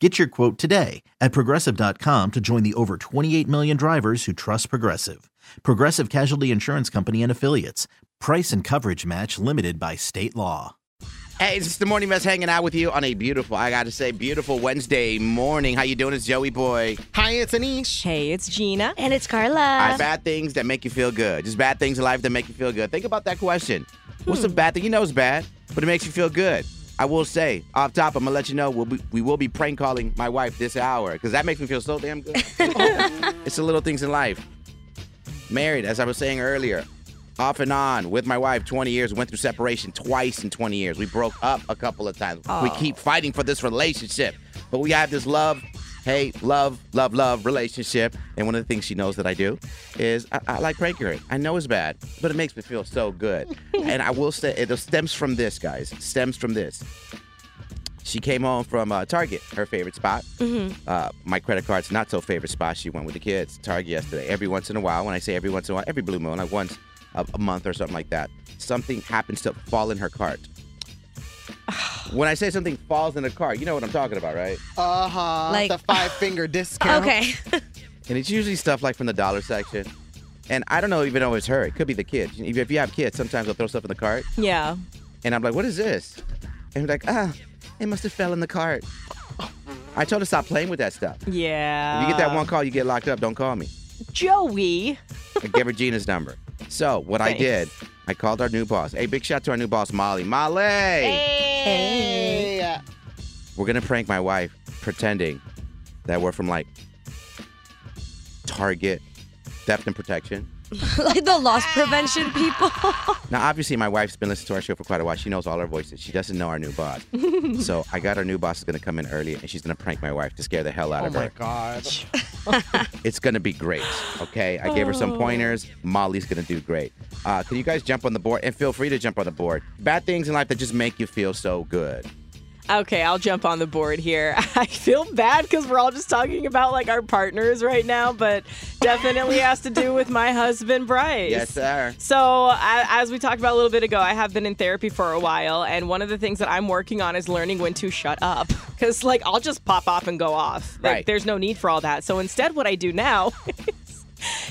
Get your quote today at progressive.com to join the over 28 million drivers who trust Progressive. Progressive Casualty Insurance Company and Affiliates. Price and coverage match limited by state law. Hey, it's the morning mess hanging out with you on a beautiful, I gotta say, beautiful Wednesday morning. How you doing? It's Joey Boy. Hi, it's Anish. Hey, it's Gina. And it's All right, Carla. bad things that make you feel good. Just bad things in life that make you feel good. Think about that question. What's the hmm. bad thing? You know it's bad, but it makes you feel good. I will say, off top, I'm gonna let you know we'll be, we will be prank calling my wife this hour because that makes me feel so damn good. it's the little things in life. Married, as I was saying earlier, off and on with my wife 20 years went through separation twice in 20 years we broke up a couple of times we keep fighting for this relationship but we have this love hey love love love relationship and one of the things she knows that i do is i, I like pranking her i know it's bad but it makes me feel so good and i will say it stems from this guys It stems from this she came home from uh, Target, her favorite spot. Uh, my credit card's not so favorite spot. She went with the kids. Target yesterday. Every once in a while, when I say every once in a while, every blue moon, like once a, a month or something like that, something happens to fall in her cart. When I say something falls in the cart, you know what I'm talking about, right? Uh huh. Like- the five finger discount. Okay. And it's usually stuff like from the dollar section. And I don't know even know it's her. It could be the kids. If if you have kids, sometimes they'll throw stuff in the cart. yeah. And I'm like, what is this? And I'm like, ah, it must have fell in the cart. I told her stop playing with that stuff. Yeah. If you get that one call, you get locked up. Don't call me. Joey. I gave her Gina's number. So what I did, I called our new boss. Hey, big shout to our new boss, Molly. Molly, Hey. we're gonna prank my wife, pretending that we're from like Target, theft and protection. like the loss prevention people. Now, obviously, my wife's been listening to our show for quite a while. She knows all our voices. She doesn't know our new boss. so I got our new boss is gonna come in early, and she's gonna prank my wife to scare the hell out Oh of her. Oh my her. God. It's gonna be great. Okay, I gave her some pointers. Molly's gonna do great. Uh, can you guys jump on the board and feel free to jump on the board? Bad things in life that just make you feel so good. Okay, I'll jump on the board here. I feel bad because we're all just talking about like our partners right now, but definitely has to do with my husband, Bryce. Yes, sir. So, as we talked about a little bit ago, I have been in therapy for a while, and one of the things that I'm working on is learning when to shut up. Because, like, I'll just pop off and go off. Like, Right. there's no need for all that. So, instead, what I do now is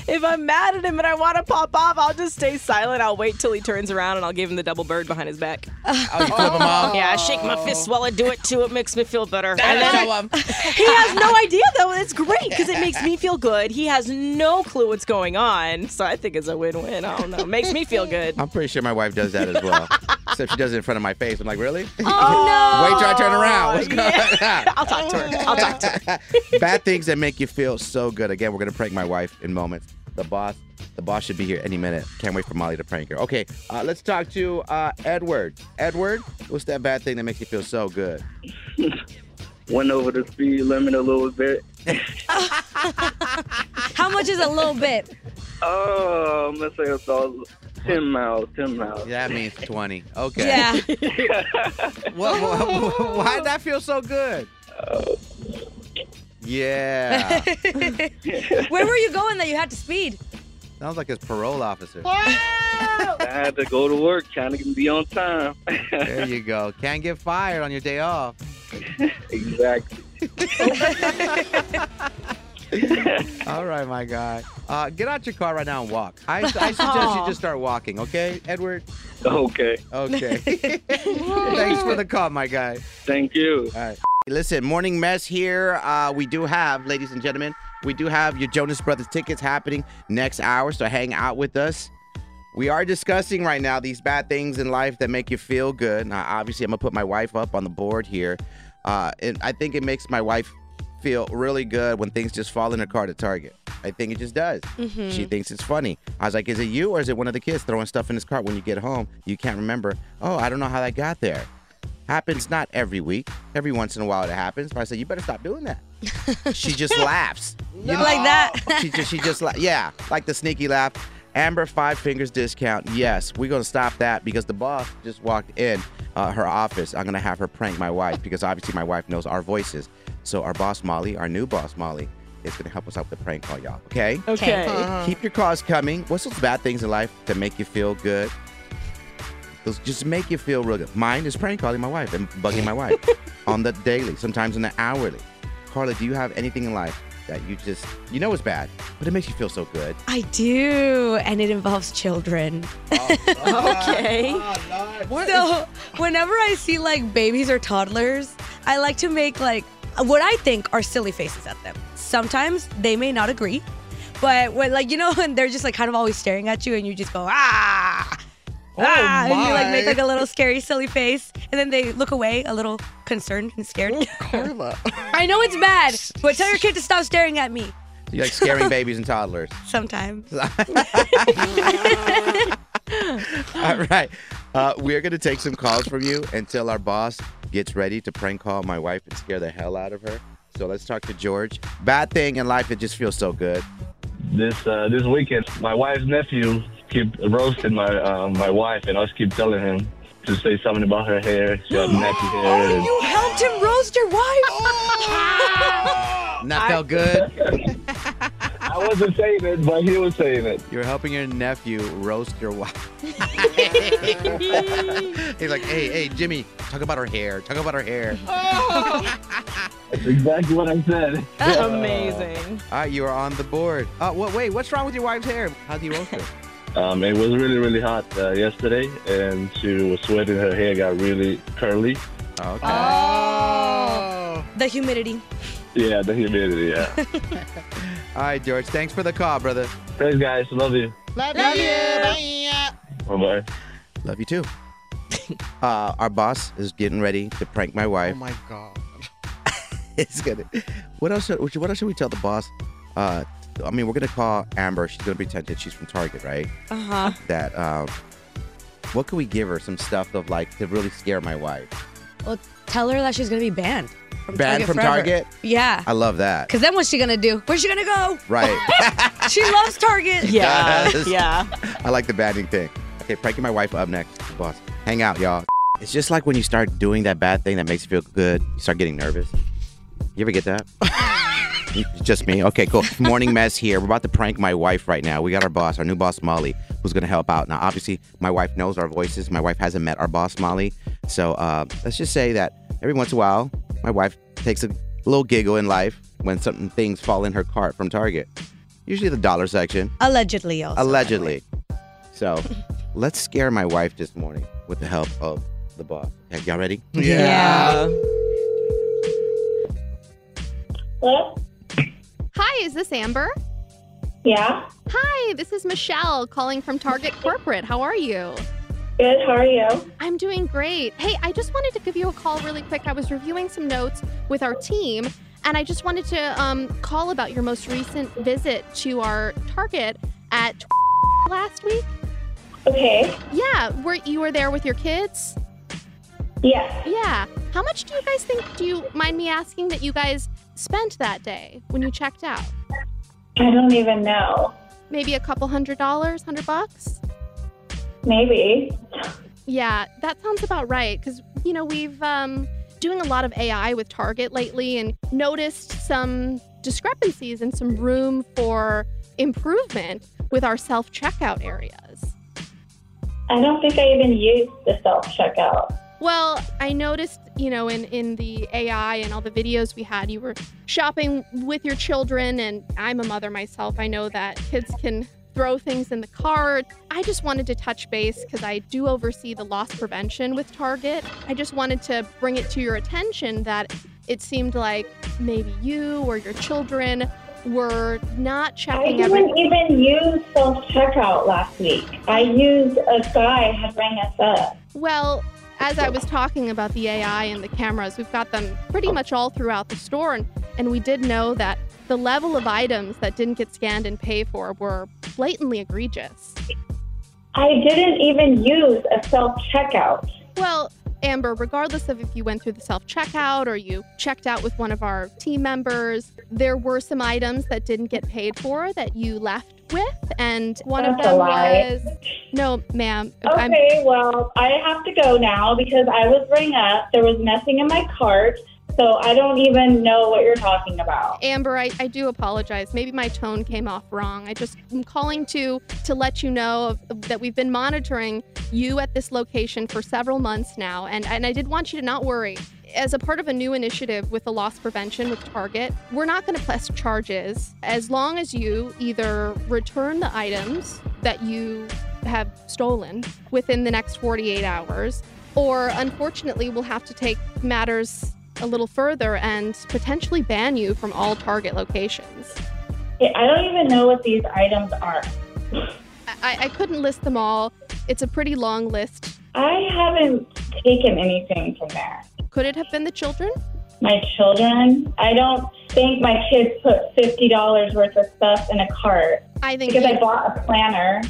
if I'm mad at him and I want to pop off, I'll just stay silent. I'll wait till he turns around and I'll give him the double bird behind his back. Oh, you flip them off? Yeah, I shake my fists while I do it too. It makes me feel better. And And then- show 'em. Um, he has no idea though. It's great because it makes me feel good. He has no clue what's going on, so I think it's a win-win. I don't know. Makes me feel good. I'm pretty sure my wife does that as well. Except she does it in front of my face. I'm like, really? Oh no! Wait till I turn around. What's going yeah. on? I'll talk to her. I'll talk to her. Bad things that make you feel so good. Again, we're gonna prank my wife in moments. The boss, the boss should be here any minute. Can't wait for Molly to prank her. Okay, uh, let's talk to uh, Edward. Edward, what's that bad thing that makes you feel so good? went over the speed limit a little bit. How much is a little bit? Oh, I'm gonna say about ten miles. Ten miles. Yeah, that means 20. Okay. Yeah. What, what, why did that feel so good? Yeah. Where were you going that you had to speed? Sounds like his parole officer. I had to go to work trying to be on time. There you go. Can't get fired on your day off. exactly. All right, my guy. Uh, get out your car right now and walk. I, I suggest you just start walking, okay, Edward? Okay. Okay. Thanks for the call, my guy. Thank you. All right. Listen, morning mess here. Uh, we do have, ladies and gentlemen, we do have your Jonas Brothers tickets happening next hour, so hang out with us. We are discussing right now these bad things in life that make you feel good. Now, obviously, I'm gonna put my wife up on the board here, uh, and I think it makes my wife feel really good when things just fall in her cart at Target. I think it just does. Mm-hmm. She thinks it's funny. I was like, "Is it you or is it one of the kids throwing stuff in his cart when you get home? You can't remember. Oh, I don't know how that got there. Happens not every week. Every once in a while it happens. But I said, you better stop doing that. she just laughs. You know? Like that. she just she just la- yeah, like the sneaky laugh. Amber five fingers discount. Yes, we're gonna stop that because the boss just walked in uh, her office. I'm gonna have her prank my wife because obviously my wife knows our voices. So our boss Molly, our new boss Molly, is gonna help us out with the prank call, y'all. Okay. Okay. Uh-huh. Keep your calls coming. What's those bad things in life that make you feel good? Those just make you feel real good. Mine is prank calling my wife and bugging my wife on the daily, sometimes on the hourly. Carla, do you have anything in life that you just you know is bad, but it makes you feel so good? I do, and it involves children. Okay. So whenever I see like babies or toddlers, I like to make like what I think are silly faces at them. Sometimes they may not agree, but when like you know when they're just like kind of always staring at you and you just go ah. Ah, and you like make like a little scary, silly face, and then they look away, a little concerned and scared. Carla. I know it's bad, but tell your kid to stop staring at me. You like scaring babies and toddlers. Sometimes. All right. Uh, we're going to take some calls from you until our boss gets ready to prank call my wife and scare the hell out of her. So let's talk to George. Bad thing in life, it just feels so good. this uh, this weekend, my wife's nephew keep roasting my uh, my wife, and I just keep telling him to say something about her hair. She had nappy hair. and- You helped him roast your wife. And that felt good. I wasn't saying it, but he was saying it. You're helping your nephew roast your wife. He's like, hey, hey, Jimmy, talk about her hair. Talk about her hair. Oh. That's exactly what I said. Amazing. All right, you are on the board. Uh, what, wait, what's wrong with your wife's hair? How do you roast her? Um, it was really really hot uh, yesterday, and she was sweating. Her hair got really curly. Okay. Oh. The humidity. Yeah, the humidity. Yeah. All right, George, thanks for the call, brother. Thanks, guys. Love you. Love, you. Bye. Bye bye. Love you too. uh, our boss is getting ready to prank my wife. Oh my god. it's gonna. What else? Should, what else should we tell the boss? Uh, I mean, we're gonna call Amber. She's gonna pretend that she's from Target, right? Uh Uh-huh. That. Um, what can we give her? Some stuff of like to really scare my wife. Well, tell her that she's gonna be banned. From Banned Target from forever. Target. Yeah. I love that. Cause then what's she gonna do? Where's she gonna go? Right. She loves Target. Yeah. does. Yeah. I like the banding thing. Okay, pranking my wife up next. Boss, hang out, y'all. It's just like when you start doing that bad thing that makes you feel good. You start getting nervous. You ever get that? It's just me. Okay, cool. Morning mess here. We're about to prank my wife right now. We got our boss, our new boss Molly, who's gonna help out. Now, obviously, my wife knows our voices. My wife hasn't met our boss Molly, so uh, let's just say that every once in a while, my wife takes a little giggle in life when certain things fall in her cart from Target. Usually the dollar section. Allegedly, also. Allegedly. So let's scare my wife this morning with the help of the boss. Okay, y'all ready? Yeah. Hello? Hi, is this Amber? Yeah. Hi, this is Michelle calling from Target Corporate. How are you? Good. How are you? I'm doing great. Hey, I just wanted to give you a call really quick. I was reviewing some notes with our team, and I just wanted to um, call about your most recent visit to our Target at last week. Okay. Yeah, were you were there with your kids? Yes. Yeah. How much do you guys think? Do you mind me asking that you guys spent that day when you checked out? I don't even know. Maybe a couple hundred dollars, hundred bucks. Maybe. Yeah, that sounds about right. Because you know we've um, doing a lot of AI with Target lately, and noticed some discrepancies and some room for improvement with our self checkout areas. I don't think I even used the self checkout. Well, I noticed, you know, in, in the AI and all the videos we had, you were shopping with your children, and I'm a mother myself. I know that kids can throw things in the cart. I just wanted to touch base because I do oversee the loss prevention with Target. I just wanted to bring it to your attention that it seemed like maybe you or your children were not checking. I didn't even use self checkout last week. I used a guy had rang us up. Well, as I was talking about the AI and the cameras, we've got them pretty much all throughout the store, and, and we did know that the level of items that didn't get scanned and paid for were blatantly egregious. I didn't even use a self checkout. Well, Amber, regardless of if you went through the self checkout or you checked out with one of our team members, there were some items that didn't get paid for that you left with, and one of That's a them was no, ma'am. I'm- Okay, well, I have to go now because I was rang up. There was nothing in my cart, so I don't even know what you're talking about. Amber, I, I do apologize. Maybe my tone came off wrong. I just am calling to to let you know that we've been monitoring you at this location for several months now, and, and I did want you to not worry. As a part of a new initiative with the loss prevention with Target, we're not going to press charges as long as you either return the items that you have stolen within the next 48 hours, or unfortunately, we'll have to take matters a little further and potentially ban you from all Target locations. I don't even know what these items are. I, I couldn't list them all. It's a pretty long list. I haven't taken anything from there. Could it have been the children? My children, I don't think my kids put $50 worth of stuff in a cart I think because you- I bought a planner.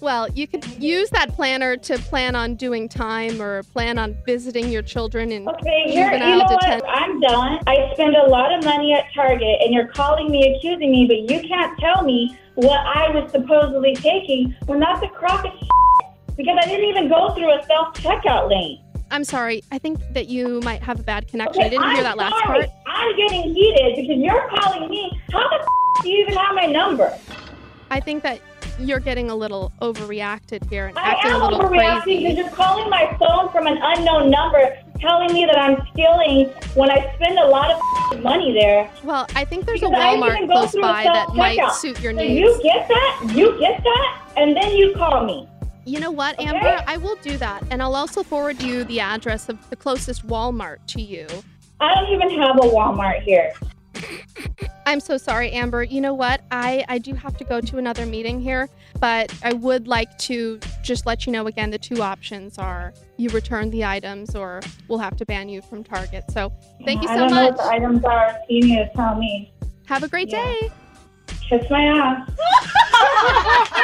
Well, you could use that planner to plan on doing time or plan on visiting your children in Okay, here, you know detention. what? I'm done. I spend a lot of money at Target, and you're calling me, accusing me, but you can't tell me what I was supposedly taking when that's a crock of because I didn't even go through a self checkout lane. I'm sorry. I think that you might have a bad connection. I didn't hear I'm that last sorry. part. I'm getting heated because you're calling me. How the f- do you even have my number? I think that you're getting a little overreacted here and I acting am a little overreacting crazy. because you're calling my phone from an unknown number, telling me that I'm stealing when I spend a lot of money there. Well, I think there's a Because I Walmart close by that might suit your So needs. you get that? You get that? And then you call me. You know what, Okay. Amber? I will do that. And I'll also forward you the address of the closest Walmart to you. I don't even have a Walmart here. I'm so sorry, Amber. You know what? I, I do have to go to another meeting here, but I would like to just let you know again the two options are you return the items or we'll have to ban you from Target. So thank you so I don't know much. what the items are. You need to tell me. Have a great Yeah. day. Kiss my ass.